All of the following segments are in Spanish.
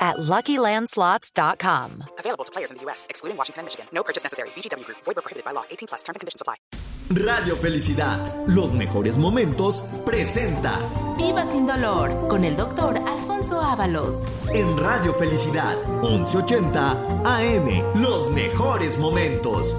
at LuckyLandSlots.com. Available to players in the U.S., excluding Washington and Michigan. No purchase necessary. VGW Group. Void prohibited by law. 18 plus. Terms and conditions apply. Radio Felicidad, los mejores momentos, presenta Viva sin dolor con el doctor Alfonso Ábalos. en Radio Felicidad 1180 AM, los mejores momentos.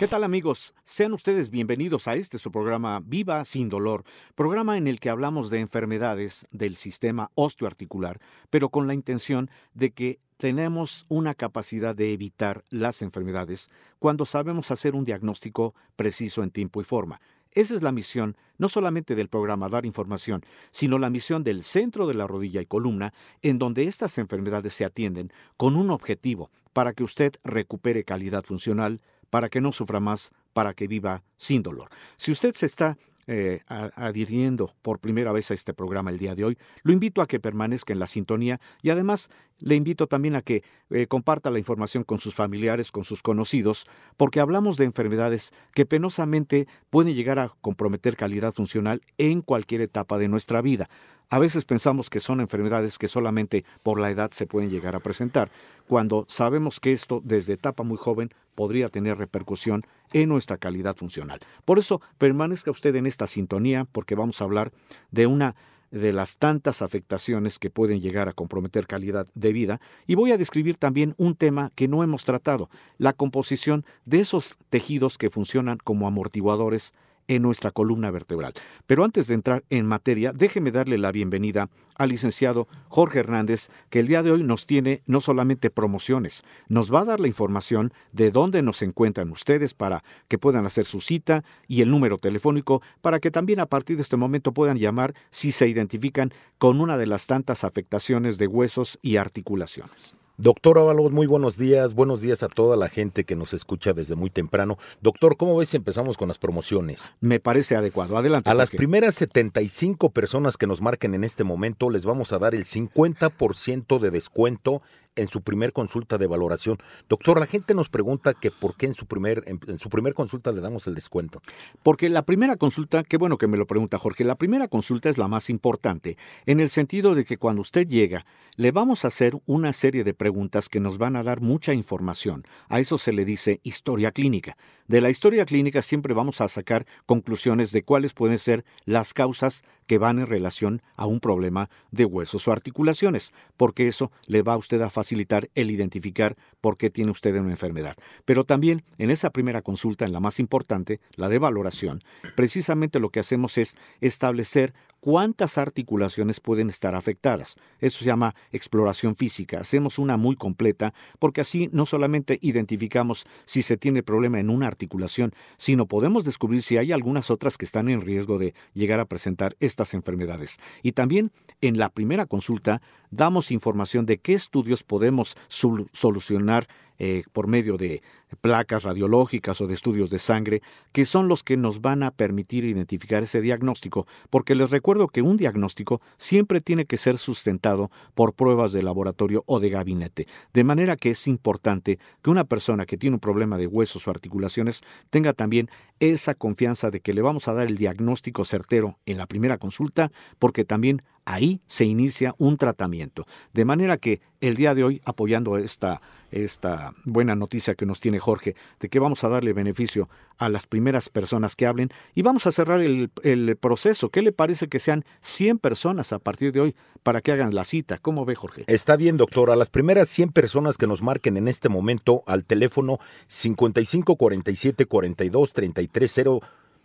¿Qué tal amigos? Sean ustedes bienvenidos a este su programa Viva sin dolor, programa en el que hablamos de enfermedades del sistema osteoarticular, pero con la intención de que tenemos una capacidad de evitar las enfermedades cuando sabemos hacer un diagnóstico preciso en tiempo y forma. Esa es la misión no solamente del programa Dar Información, sino la misión del centro de la rodilla y columna, en donde estas enfermedades se atienden con un objetivo, para que usted recupere calidad funcional, para que no sufra más, para que viva sin dolor. Si usted se está eh, adhiriendo por primera vez a este programa el día de hoy, lo invito a que permanezca en la sintonía y además le invito también a que eh, comparta la información con sus familiares, con sus conocidos, porque hablamos de enfermedades que penosamente pueden llegar a comprometer calidad funcional en cualquier etapa de nuestra vida. A veces pensamos que son enfermedades que solamente por la edad se pueden llegar a presentar, cuando sabemos que esto desde etapa muy joven podría tener repercusión en nuestra calidad funcional. Por eso, permanezca usted en esta sintonía porque vamos a hablar de una de las tantas afectaciones que pueden llegar a comprometer calidad de vida y voy a describir también un tema que no hemos tratado, la composición de esos tejidos que funcionan como amortiguadores en nuestra columna vertebral. Pero antes de entrar en materia, déjeme darle la bienvenida al licenciado Jorge Hernández, que el día de hoy nos tiene no solamente promociones, nos va a dar la información de dónde nos encuentran ustedes para que puedan hacer su cita y el número telefónico para que también a partir de este momento puedan llamar si se identifican con una de las tantas afectaciones de huesos y articulaciones. Doctor Ábalos, muy buenos días. Buenos días a toda la gente que nos escucha desde muy temprano. Doctor, ¿cómo ves si empezamos con las promociones? Me parece adecuado. Adelante. A las primeras 75 personas que nos marquen en este momento les vamos a dar el 50% de descuento en su primer consulta de valoración. Doctor, la gente nos pregunta que por qué en su primer en, su consulta le damos el descuento. Porque la primera consulta, qué bueno que me lo pregunta Jorge, la primera consulta es la más importante, en el sentido de que cuando usted llega, le vamos a hacer una serie de preguntas que nos van a dar mucha información. A eso se le dice historia clínica. De la historia clínica siempre vamos a sacar conclusiones de cuáles pueden ser las causas que van en relación a un problema de huesos o articulaciones, porque eso le va a usted a facilitar el identificar por qué tiene usted una enfermedad. Pero también en esa primera consulta, en la más importante, la de valoración, precisamente lo que hacemos es establecer cuántas articulaciones pueden estar afectadas. Eso se llama exploración física. Hacemos una muy completa porque así no solamente identificamos si se tiene problema en una articulación, sino podemos descubrir si hay algunas otras que están en riesgo de llegar a presentar estas enfermedades. Y también en la primera consulta damos información de qué estudios podemos sol- solucionar eh, por medio de placas radiológicas o de estudios de sangre, que son los que nos van a permitir identificar ese diagnóstico, porque les recuerdo que un diagnóstico siempre tiene que ser sustentado por pruebas de laboratorio o de gabinete, de manera que es importante que una persona que tiene un problema de huesos o articulaciones tenga también esa confianza de que le vamos a dar el diagnóstico certero en la primera consulta, porque también ahí se inicia un tratamiento. De manera que el día de hoy, apoyando esta, esta buena noticia que nos tiene Jorge, de que vamos a darle beneficio a las primeras personas que hablen y vamos a cerrar el, el proceso. ¿Qué le parece que sean 100 personas a partir de hoy para que hagan la cita? ¿Cómo ve Jorge? Está bien, doctor. A las primeras 100 personas que nos marquen en este momento al teléfono 55 47 42 33 0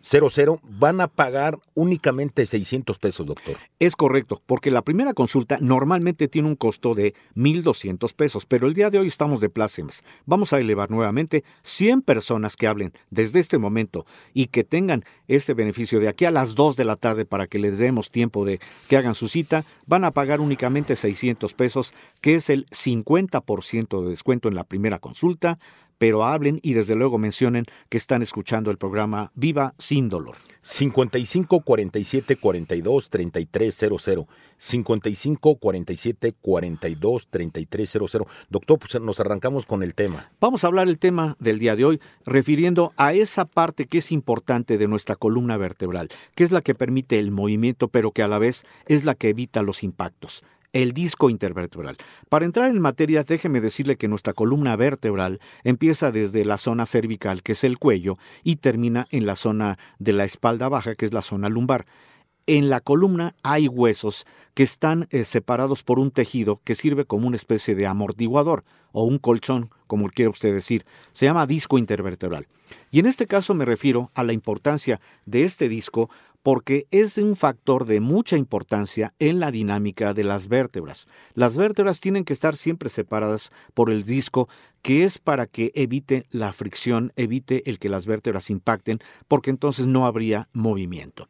00 van a pagar únicamente 600 pesos, doctor. Es correcto, porque la primera consulta normalmente tiene un costo de 1.200 pesos, pero el día de hoy estamos de plácemes. Vamos a elevar nuevamente 100 personas que hablen desde este momento y que tengan este beneficio de aquí a las 2 de la tarde para que les demos tiempo de que hagan su cita, van a pagar únicamente 600 pesos, que es el 50% de descuento en la primera consulta, pero hablen y desde luego mencionen que están escuchando el programa Viva sin dolor. 55 47 42 33 00. 55 47 42 33 00. Doctor, pues nos arrancamos con el tema. Vamos a hablar el tema del día de hoy refiriendo a esa parte que es importante de nuestra columna vertebral, que es la que permite el movimiento, pero que a la vez es la que evita los impactos el disco intervertebral. Para entrar en materia, déjeme decirle que nuestra columna vertebral empieza desde la zona cervical, que es el cuello, y termina en la zona de la espalda baja, que es la zona lumbar. En la columna hay huesos que están eh, separados por un tejido que sirve como una especie de amortiguador o un colchón, como quiera usted decir. Se llama disco intervertebral. Y en este caso me refiero a la importancia de este disco porque es un factor de mucha importancia en la dinámica de las vértebras. Las vértebras tienen que estar siempre separadas por el disco, que es para que evite la fricción, evite el que las vértebras impacten, porque entonces no habría movimiento.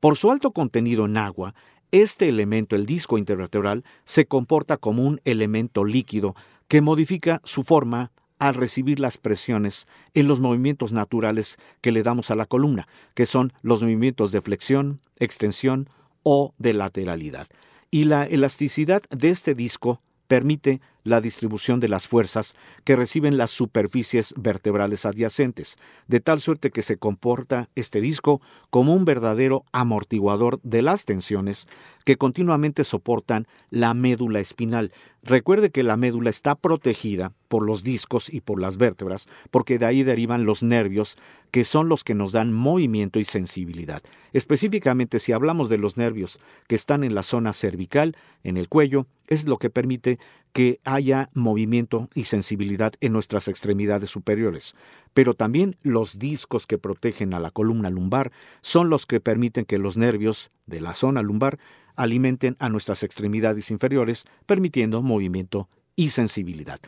Por su alto contenido en agua, este elemento, el disco intervertebral, se comporta como un elemento líquido que modifica su forma, al recibir las presiones en los movimientos naturales que le damos a la columna, que son los movimientos de flexión, extensión o de lateralidad. Y la elasticidad de este disco permite la distribución de las fuerzas que reciben las superficies vertebrales adyacentes, de tal suerte que se comporta este disco como un verdadero amortiguador de las tensiones que continuamente soportan la médula espinal. Recuerde que la médula está protegida por los discos y por las vértebras, porque de ahí derivan los nervios, que son los que nos dan movimiento y sensibilidad. Específicamente, si hablamos de los nervios que están en la zona cervical, en el cuello, es lo que permite que haya movimiento y sensibilidad en nuestras extremidades superiores. Pero también los discos que protegen a la columna lumbar son los que permiten que los nervios de la zona lumbar alimenten a nuestras extremidades inferiores, permitiendo movimiento y sensibilidad.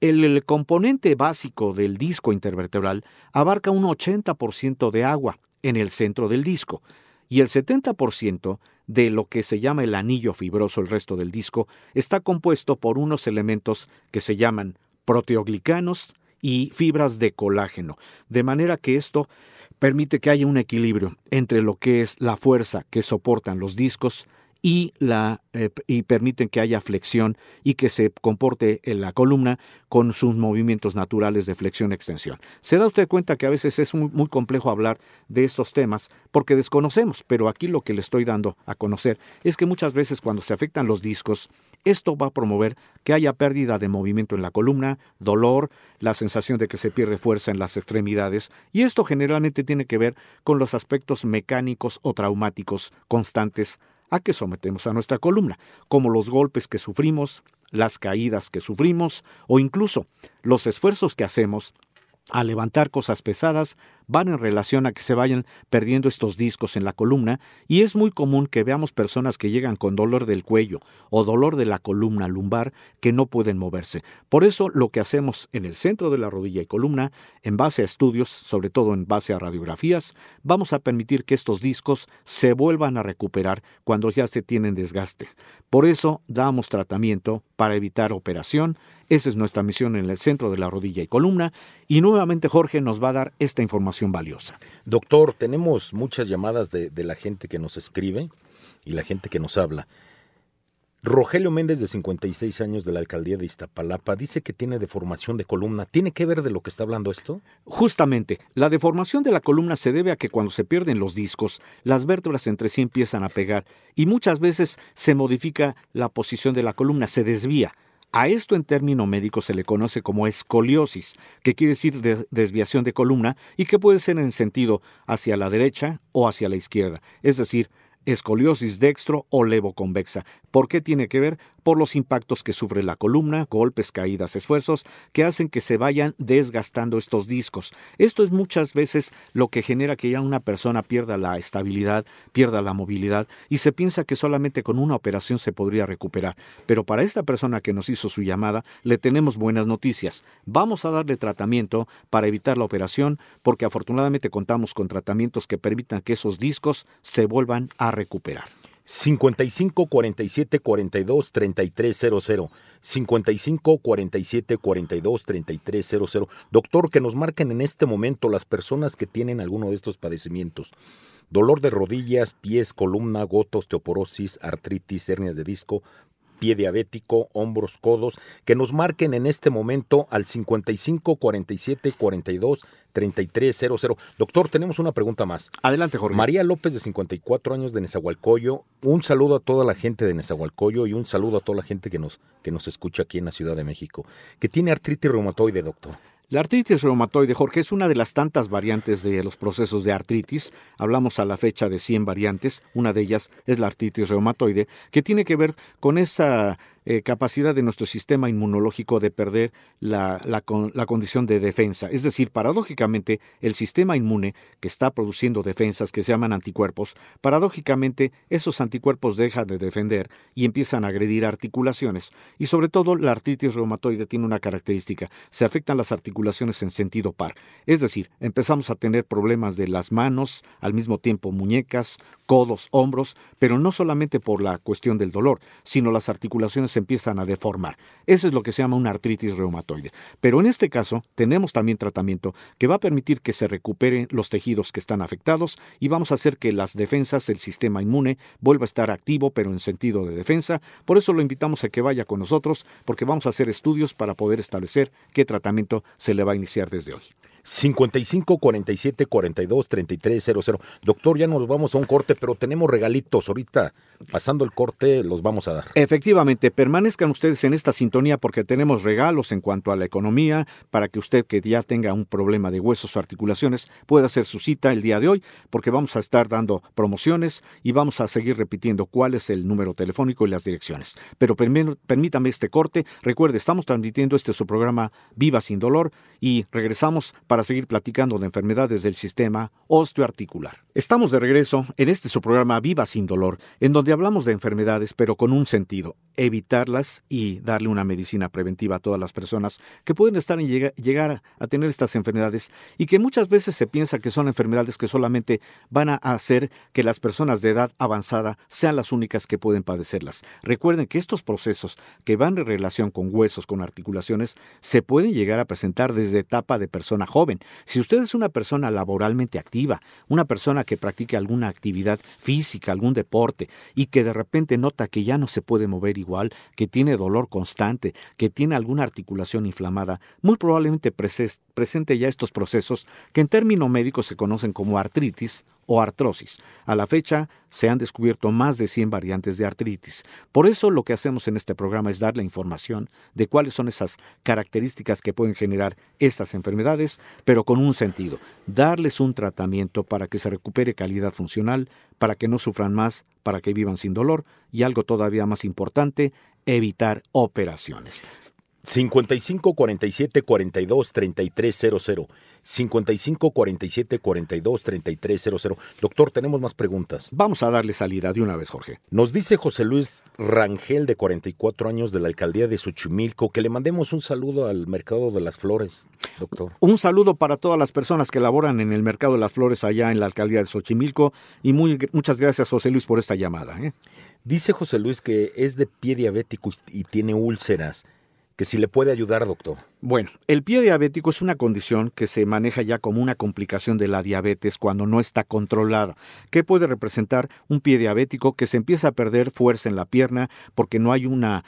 El, componente básico del disco intervertebral abarca un 80% de agua en el centro del disco y el 70% de lo que se llama el anillo fibroso, el resto del disco, está compuesto por unos elementos que se llaman proteoglicanos y fibras de colágeno, de manera que esto permite que haya un equilibrio entre lo que es la fuerza que soportan los discos y, la, eh, y permiten que haya flexión y que se comporte en la columna con sus movimientos naturales de flexión-extensión. Se da usted cuenta que a veces es muy, muy, complejo hablar de estos temas porque desconocemos, pero aquí lo que le estoy dando a conocer es que muchas veces cuando se afectan los discos, esto va a promover que haya pérdida de movimiento en la columna, dolor, la sensación de que se pierde fuerza en las extremidades, y esto generalmente tiene que ver con los aspectos mecánicos o traumáticos constantes a que sometemos a nuestra columna, como los golpes que sufrimos, las caídas que sufrimos o incluso los esfuerzos que hacemos a levantar cosas pesadas van en relación a que se vayan perdiendo estos discos en la columna y es muy común que veamos personas que llegan con dolor del cuello o dolor de la columna lumbar que no pueden moverse. Por eso lo que hacemos en el centro de la rodilla y columna, en base a estudios, sobre todo en base a radiografías, vamos a permitir que estos discos se vuelvan a recuperar cuando ya se tienen desgaste. Por eso damos tratamiento para evitar operación esa es nuestra misión en el centro de la rodilla y columna. Y nuevamente Jorge nos va a dar esta información valiosa. Doctor, tenemos muchas llamadas de, la gente que nos escribe y la gente que nos habla. Rogelio Méndez, de 56 años, de la alcaldía de Iztapalapa, dice que tiene deformación de columna. ¿Tiene que ver de lo que está hablando esto? Justamente, la deformación de la columna se debe a que cuando se pierden los discos, las vértebras entre sí empiezan a pegar y muchas veces se modifica la posición de la columna, se desvía. A esto en término médico se le conoce como escoliosis, que quiere decir desviación de columna y que puede ser en sentido hacia la derecha o hacia la izquierda, es decir, escoliosis dextro o levoconvexa. ¿Por qué tiene que ver? por los impactos que sufre la columna, golpes, caídas, esfuerzos, que hacen que se vayan desgastando estos discos. Esto es muchas veces lo que genera que ya una persona pierda la estabilidad, pierda la movilidad y se piensa que solamente con una operación se podría recuperar. Pero para esta persona que nos hizo su llamada, le tenemos buenas noticias. Vamos a darle tratamiento para evitar la operación porque afortunadamente contamos con tratamientos que permitan que esos discos se vuelvan a recuperar. 55 47 42 3300. 55 47 42 3300. Doctor, que nos marquen en este momento las personas que tienen alguno de estos padecimientos. Dolor de rodillas, pies, columna, gota, osteoporosis, artritis, hernias de disco, pie diabético, hombros, codos, que nos marquen en este momento al 55 47 42 3300. Doctor, tenemos una pregunta más. Adelante, Jorge. María López, de 54 años, de Nezahualcóyotl. Un saludo a toda la gente de Nezahualcóyotl y un saludo a toda la gente que nos, que nos escucha aquí en la Ciudad de México, que tiene artritis reumatoide, doctor. La artritis reumatoide, Jorge, es una de las tantas variantes de los procesos de artritis. Hablamos a la fecha de 100 variantes. Una de ellas es la artritis reumatoide, que tiene que ver con esa eh, capacidad de nuestro sistema inmunológico de perder la, la, la, condición de defensa. Es decir, paradójicamente, el sistema inmune que está produciendo defensas que se llaman anticuerpos, paradójicamente esos anticuerpos dejan de defender y empiezan a agredir articulaciones. Y sobre todo, la artritis reumatoide tiene una característica, se afectan las articulaciones en sentido par. Es decir, empezamos a tener problemas de las manos, al mismo tiempo muñecas, codos, hombros, pero no solamente por la cuestión del dolor, sino las articulaciones empiezan a deformar. Eso es lo que se llama una artritis reumatoide. Pero en este caso tenemos también tratamiento que va a permitir que se recuperen los tejidos que están afectados y vamos a hacer que las defensas, el sistema inmune, vuelva a estar activo, pero en sentido de defensa. Por eso lo invitamos a que vaya con nosotros, porque vamos a hacer estudios para poder establecer qué tratamiento se le va a iniciar desde hoy. 55 47 42 33 00. Doctor, ya nos vamos a un corte, pero tenemos regalitos ahorita. Pasando el corte, los vamos a dar. Efectivamente, permanezcan ustedes en esta sintonía porque tenemos regalos en cuanto a la economía para que usted que ya tenga un problema de huesos o articulaciones pueda hacer su cita el día de hoy porque vamos a estar dando promociones y vamos a seguir repitiendo cuál es el número telefónico y las direcciones. Pero permítame este corte. Recuerde, estamos transmitiendo este su programa Viva sin dolor y regresamos para seguir platicando de enfermedades del sistema osteoarticular. Estamos de regreso en este su programa Viva sin dolor, en donde hablamos de enfermedades, pero con un sentido, evitarlas y darle una medicina preventiva a todas las personas que pueden estar en llegar a tener estas enfermedades y que muchas veces se piensa que son enfermedades que solamente van a hacer que las personas de edad avanzada sean las únicas que pueden padecerlas. Recuerden que estos procesos que van en relación con huesos, con articulaciones, se pueden llegar a presentar desde etapa de persona joven. Si usted es una persona laboralmente activa, una persona que practique alguna actividad física, algún deporte, y que de repente nota que ya no se puede mover igual, que tiene dolor constante, que tiene alguna articulación inflamada, muy probablemente presente ya estos procesos que en términos médicos se conocen como artritis o artrosis. A la fecha se han descubierto más de 100 variantes de artritis. Por eso lo que hacemos en este programa es dar la información de cuáles son esas características que pueden generar estas enfermedades, pero con un sentido, darles un tratamiento para que se recupere calidad funcional, para que no sufran más, para que vivan sin dolor y algo todavía más importante, evitar operaciones. 55 47 42 33 00 55 47 42 33 00. Doctor, tenemos más preguntas. Vamos a darle salida de una vez, Jorge. Nos dice José Luis Rangel, de 44 años, de la alcaldía de Xochimilco, que le mandemos un saludo al mercado de las flores, doctor. Un saludo para todas las personas que laboran en el mercado de las flores allá en la alcaldía de Xochimilco y muy, muchas gracias, José Luis, por esta llamada. ¿eh? Dice José Luis que es de pie diabético y tiene úlceras que si le puede ayudar, doctor. Bueno, el pie diabético es una condición que se maneja ya como una complicación de la diabetes cuando no está controlada. ¿Qué puede representar un pie diabético que se empieza a perder fuerza en la pierna porque no hay una,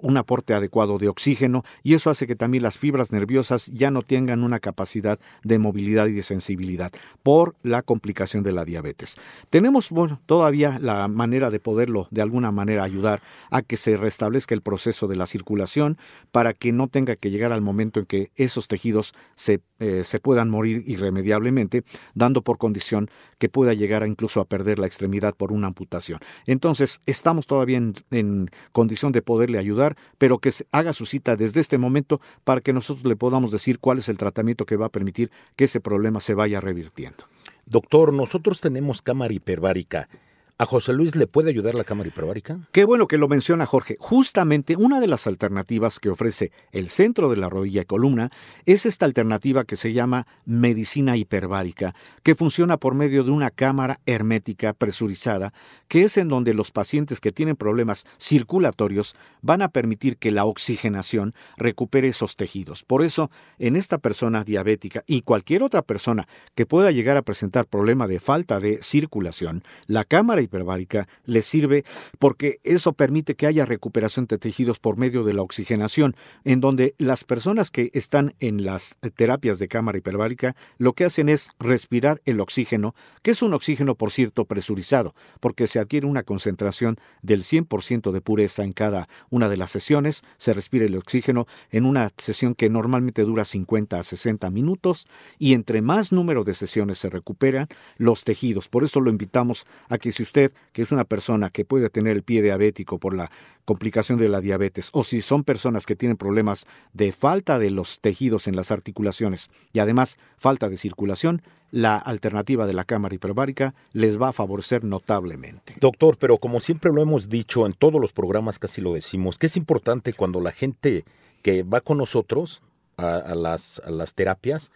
un aporte adecuado de oxígeno y eso hace que también las fibras nerviosas ya no tengan una capacidad de movilidad y de sensibilidad por la complicación de la diabetes. Tenemos, todavía la manera de poderlo de alguna manera ayudar a que se restablezca el proceso de la circulación, para que no tenga que llegar al momento en que esos tejidos se, eh, se puedan morir irremediablemente, dando por condición que pueda llegar incluso a perder la extremidad por una amputación. Entonces, estamos todavía en, en condición de poderle ayudar, pero que se haga su cita desde este momento para que nosotros le podamos decir cuál es el tratamiento que va a permitir que ese problema se vaya revirtiendo. Doctor, nosotros tenemos cámara hiperbárica ¿A José Luis le puede ayudar la cámara hiperbárica? Qué bueno que lo menciona Jorge. Justamente una de las alternativas que ofrece el centro de la rodilla y columna es esta alternativa que se llama medicina hiperbárica, que funciona por medio de una cámara hermética presurizada, que es en donde los pacientes que tienen problemas circulatorios van a permitir que la oxigenación recupere esos tejidos. Por eso, en esta persona diabética y cualquier otra persona que pueda llegar a presentar problema de falta de circulación, la cámara le sirve porque eso permite que haya recuperación de tejidos por medio de la oxigenación, en donde las personas que están en las terapias de cámara hiperbárica lo que hacen es respirar el oxígeno, que es un oxígeno, por cierto, presurizado, porque se adquiere una concentración del 100% de pureza en cada una de las sesiones, se respira el oxígeno en una sesión que normalmente dura 50 a 60 minutos y entre más número de sesiones se recuperan los tejidos. Por eso lo invitamos a que si usted, que es una persona que puede tener el pie diabético por la complicación de la diabetes, o si son personas que tienen problemas de falta de los tejidos en las articulaciones y además falta de circulación, la alternativa de la cámara hiperbárica les va a favorecer notablemente. Doctor, pero como siempre lo hemos dicho en todos los programas, casi lo decimos, que es importante cuando la gente que va con nosotros a, las, a las terapias,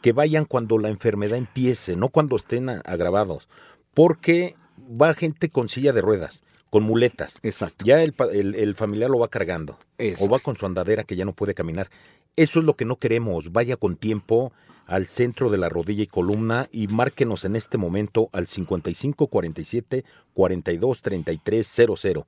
que vayan cuando la enfermedad empiece, no cuando estén agravados, porque va gente con silla de ruedas, con muletas. Exacto. Ya el, el, familiar lo va cargando. O va con su andadera que ya no puede caminar. Eso es lo que no queremos. Vaya con tiempo al centro de la rodilla y columna y márquenos en este momento al 55 47 42 33 00.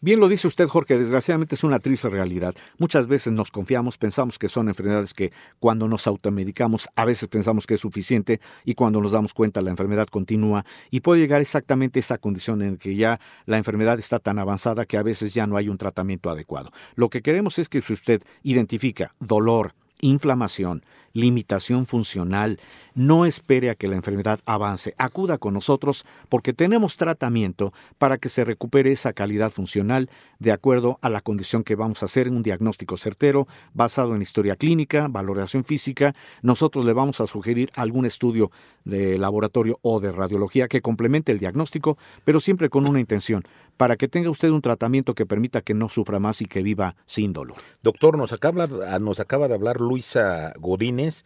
Bien lo dice usted, Jorge, desgraciadamente es una triste realidad. Muchas veces nos confiamos, pensamos que son enfermedades que cuando nos automedicamos a veces pensamos que es suficiente y cuando nos damos cuenta la enfermedad continúa y puede llegar exactamente a esa condición en que ya la enfermedad está tan avanzada que a veces ya no hay un tratamiento adecuado. Lo que queremos es que si usted identifica dolor, inflamación, limitación funcional. No espere a que la enfermedad avance. Acuda con nosotros porque tenemos tratamiento para que se recupere esa calidad funcional de acuerdo a la condición que vamos a hacer en un diagnóstico certero basado en historia clínica, valoración física. Nosotros le vamos a sugerir algún estudio de laboratorio o de radiología que complemente el diagnóstico, pero siempre con una intención, para que tenga usted un tratamiento que permita que no sufra más y que viva sin dolor. Doctor, nos acaba, nos acaba de hablar Luisa Godínez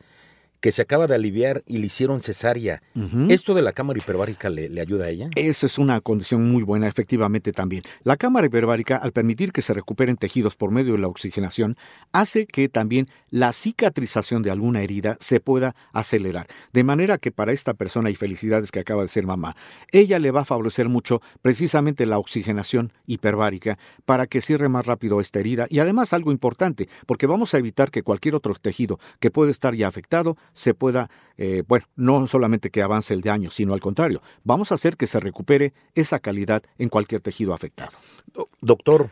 que se acaba de aliviar y le hicieron cesárea. ¿Esto de la cámara hiperbárica le, ayuda a ella? Esa es una condición muy buena, efectivamente también. La cámara hiperbárica, al permitir que se recuperen tejidos por medio de la oxigenación, hace que también la cicatrización de alguna herida se pueda acelerar. De manera que para esta persona, y felicidades que acaba de ser mamá, ella le va a favorecer mucho precisamente la oxigenación hiperbárica para que cierre más rápido esta herida. Y además algo importante, porque vamos a evitar que cualquier otro tejido que puede estar ya afectado se pueda, eh, bueno, no solamente que avance el daño, sino al contrario, vamos a hacer que se recupere esa calidad en cualquier tejido afectado. Doctor,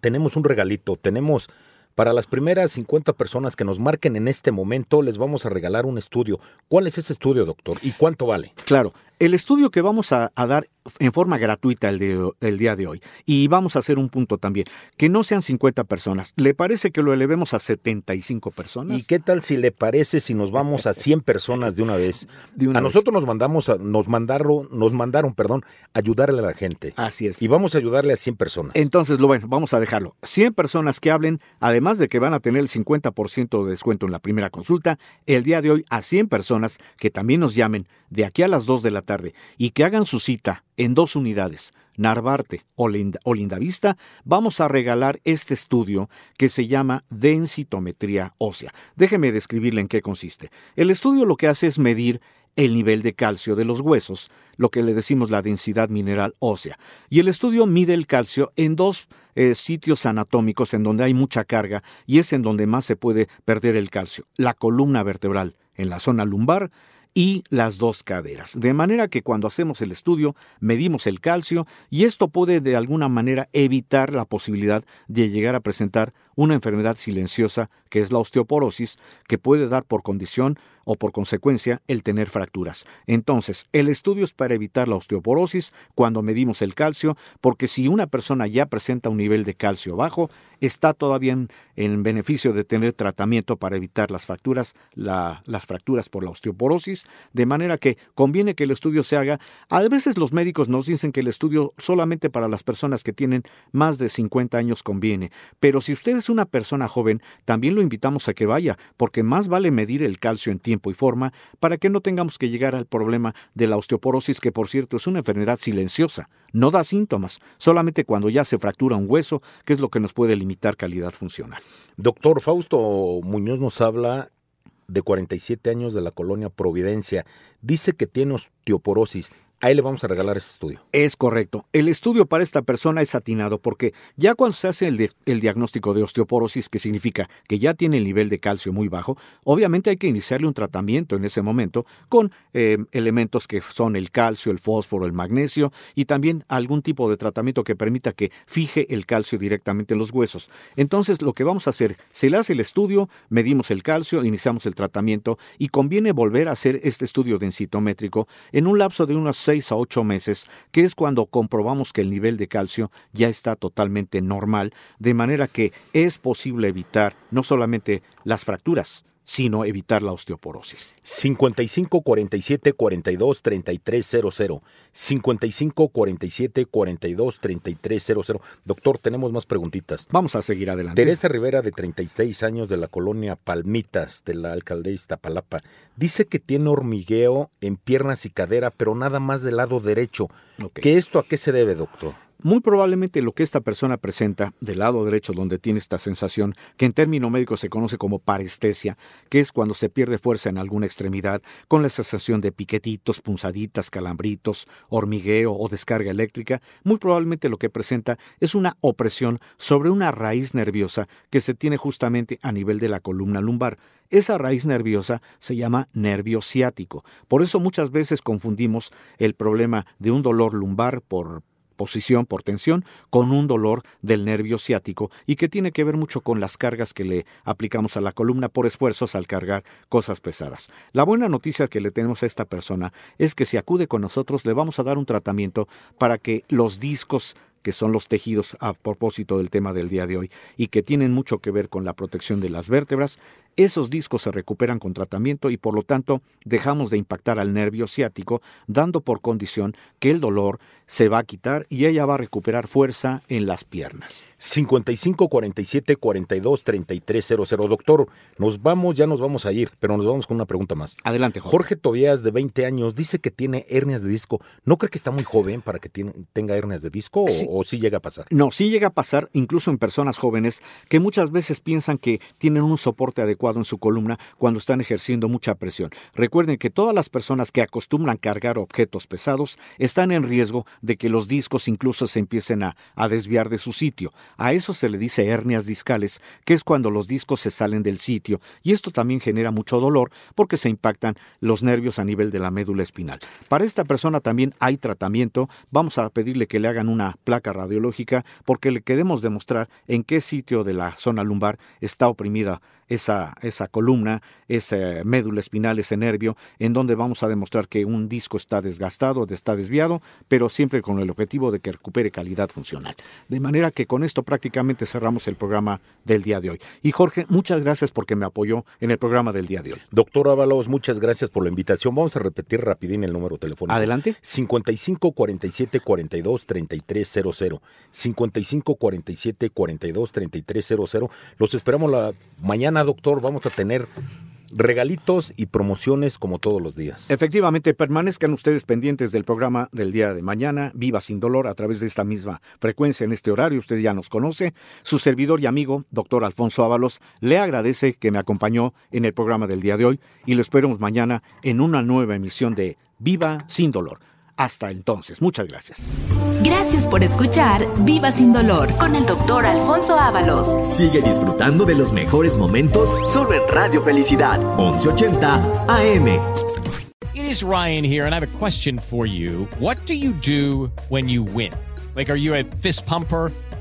tenemos un regalito, tenemos para las primeras 50 personas que nos marquen en este momento, les vamos a regalar un estudio. ¿Cuál es ese estudio, doctor? ¿Y cuánto vale? Claro, el estudio que vamos a, dar en forma gratuita el, día de hoy, y vamos a hacer un punto también, que no sean 50 personas. ¿Le parece que lo elevemos a 75 personas? ¿Y qué tal si le parece si nos vamos a 100 personas de una vez? a nosotros nos mandamos, a, nos mandaron, nos mandaron, perdón, ayudarle a la gente. Así es. Y vamos a ayudarle a 100 personas. Entonces, lo bueno, vamos a dejarlo. 100 personas que hablen, además de que van a tener el 50% de descuento en la primera consulta, el día de hoy a 100 personas que también nos llamen de aquí a las 2 de la tarde y que hagan su cita en dos unidades, Narvarte o, Lindavista, vamos a regalar este estudio que se llama densitometría ósea. Déjeme describirle en qué consiste. El estudio lo que hace es medir el nivel de calcio de los huesos, lo que le decimos la densidad mineral ósea. Y el estudio mide el calcio en dos eh, sitios anatómicos en donde hay mucha carga y es en donde más se puede perder el calcio, la columna vertebral en la zona lumbar y las dos caderas. De manera que cuando hacemos el estudio medimos el calcio y esto puede de alguna manera evitar la posibilidad de llegar a presentar una enfermedad silenciosa que es la osteoporosis, que puede dar por condición o por consecuencia el tener fracturas. Entonces, el estudio es para evitar la osteoporosis cuando medimos el calcio, porque si una persona ya presenta un nivel de calcio bajo, está todavía en, beneficio de tener tratamiento para evitar las fracturas, las fracturas por la osteoporosis, de manera que conviene que el estudio se haga. A veces los médicos nos dicen que el estudio solamente para las personas que tienen más de 50 años conviene, pero si usted es una persona joven, también lo invitamos a que vaya, porque más vale medir el calcio en tiempo y forma para que no tengamos que llegar al problema de la osteoporosis, que por cierto es una enfermedad silenciosa, no da síntomas, solamente cuando ya se fractura un hueso, que es lo que nos puede limitar calidad funcional. Doctor Fausto Muñoz nos habla de 47 años de la colonia Providencia. Dice que tiene osteoporosis. Ahí le vamos a regalar ese estudio. Es correcto. El estudio para esta persona es atinado porque ya cuando se hace el, diagnóstico de osteoporosis, que significa que ya tiene el nivel de calcio muy bajo, obviamente hay que iniciarle un tratamiento en ese momento con eh, elementos que son el calcio, el fósforo, el magnesio y también algún tipo de tratamiento que permita que fije el calcio directamente en los huesos. Entonces lo que vamos a hacer, se le hace el estudio, medimos el calcio, iniciamos el tratamiento y conviene volver a hacer este estudio densitométrico en un lapso de unos a ocho meses, que es cuando comprobamos que el nivel de calcio ya está totalmente normal, de manera que es posible evitar no solamente las fracturas, sino evitar la osteoporosis. 55 47 42 33 00. 55 47 42 33 00. Doctor, tenemos más preguntitas. Vamos a seguir adelante. Teresa Rivera, de 36 años, de la colonia Palmitas, de la alcaldía Iztapalapa, dice que tiene hormigueo en piernas y cadera, pero nada más del lado derecho. ¿Qué esto a qué se debe, doctor? Muy probablemente lo que esta persona presenta del lado derecho donde tiene esta sensación, que en término médico se conoce como parestesia, que es cuando se pierde fuerza en alguna extremidad, con la sensación de piquetitos, punzaditas, calambritos, hormigueo o descarga eléctrica, muy probablemente lo que presenta es una opresión sobre una raíz nerviosa que se tiene justamente a nivel de la columna lumbar. Esa raíz nerviosa se llama nervio ciático. Por eso muchas veces confundimos el problema de un dolor lumbar por posición por tensión con un dolor del nervio ciático y que tiene que ver mucho con las cargas que le aplicamos a la columna por esfuerzos al cargar cosas pesadas. La buena noticia que le tenemos a esta persona es que si acude con nosotros le vamos a dar un tratamiento para que los discos que son los tejidos a propósito del tema del día de hoy y que tienen mucho que ver con la protección de las vértebras, esos discos se recuperan con tratamiento y por lo tanto dejamos de impactar al nervio ciático, dando por condición que el dolor se va a quitar y ella va a recuperar fuerza en las piernas. 55 47 42 33 00. Doctor, nos vamos, ya nos vamos a ir, pero nos vamos con una pregunta más. Adelante, Jorge. Jorge Tobías, de 20 años, dice que tiene hernias de disco. ¿No cree que está muy joven para que tenga hernias de disco o, o sí llega a pasar? No, sí llega a pasar, incluso en personas jóvenes que muchas veces piensan que tienen un soporte adecuado en su columna cuando están ejerciendo mucha presión. Recuerden que todas las personas que acostumbran cargar objetos pesados están en riesgo de que los discos incluso se empiecen a, a desviar de su sitio. A eso se le dice hernias discales, que es cuando los discos se salen del sitio, y esto también genera mucho dolor porque se impactan los nervios a nivel de la médula espinal. Para esta persona también hay tratamiento, vamos a pedirle que le hagan una placa radiológica porque le queremos demostrar en qué sitio de la zona lumbar está oprimida esa, esa columna, esa médula espinal, ese nervio, en donde vamos a demostrar que un disco está desgastado, está desviado, pero siempre con el objetivo de que recupere calidad funcional. De manera que con esto prácticamente cerramos el programa del día de hoy. Y Jorge, muchas gracias porque me apoyó en el programa del día de hoy. Doctor Ábalos, muchas gracias por la invitación. Vamos a repetir rapidín el número telefónico. Adelante. 55 47 42 33 00. 55 47 42 33 00. Los esperamos la mañana doctor, vamos a tener regalitos y promociones como todos los días. Efectivamente, permanezcan ustedes pendientes del programa del día de mañana, Viva sin dolor, a través de esta misma frecuencia en este horario, usted ya nos conoce. Su servidor y amigo, doctor Alfonso Ábalos, le agradece que me acompañó en el programa del día de hoy y lo esperamos mañana en una nueva emisión de Viva sin dolor. Hasta entonces, muchas gracias. Gracias por escuchar Viva sin dolor con el doctor Alfonso Ábalos. Sigue disfrutando de los mejores momentos solo en Radio Felicidad 1180 AM. It is Ryan here and I have a question for you. What do you do when you win? Like are you a fist pumper,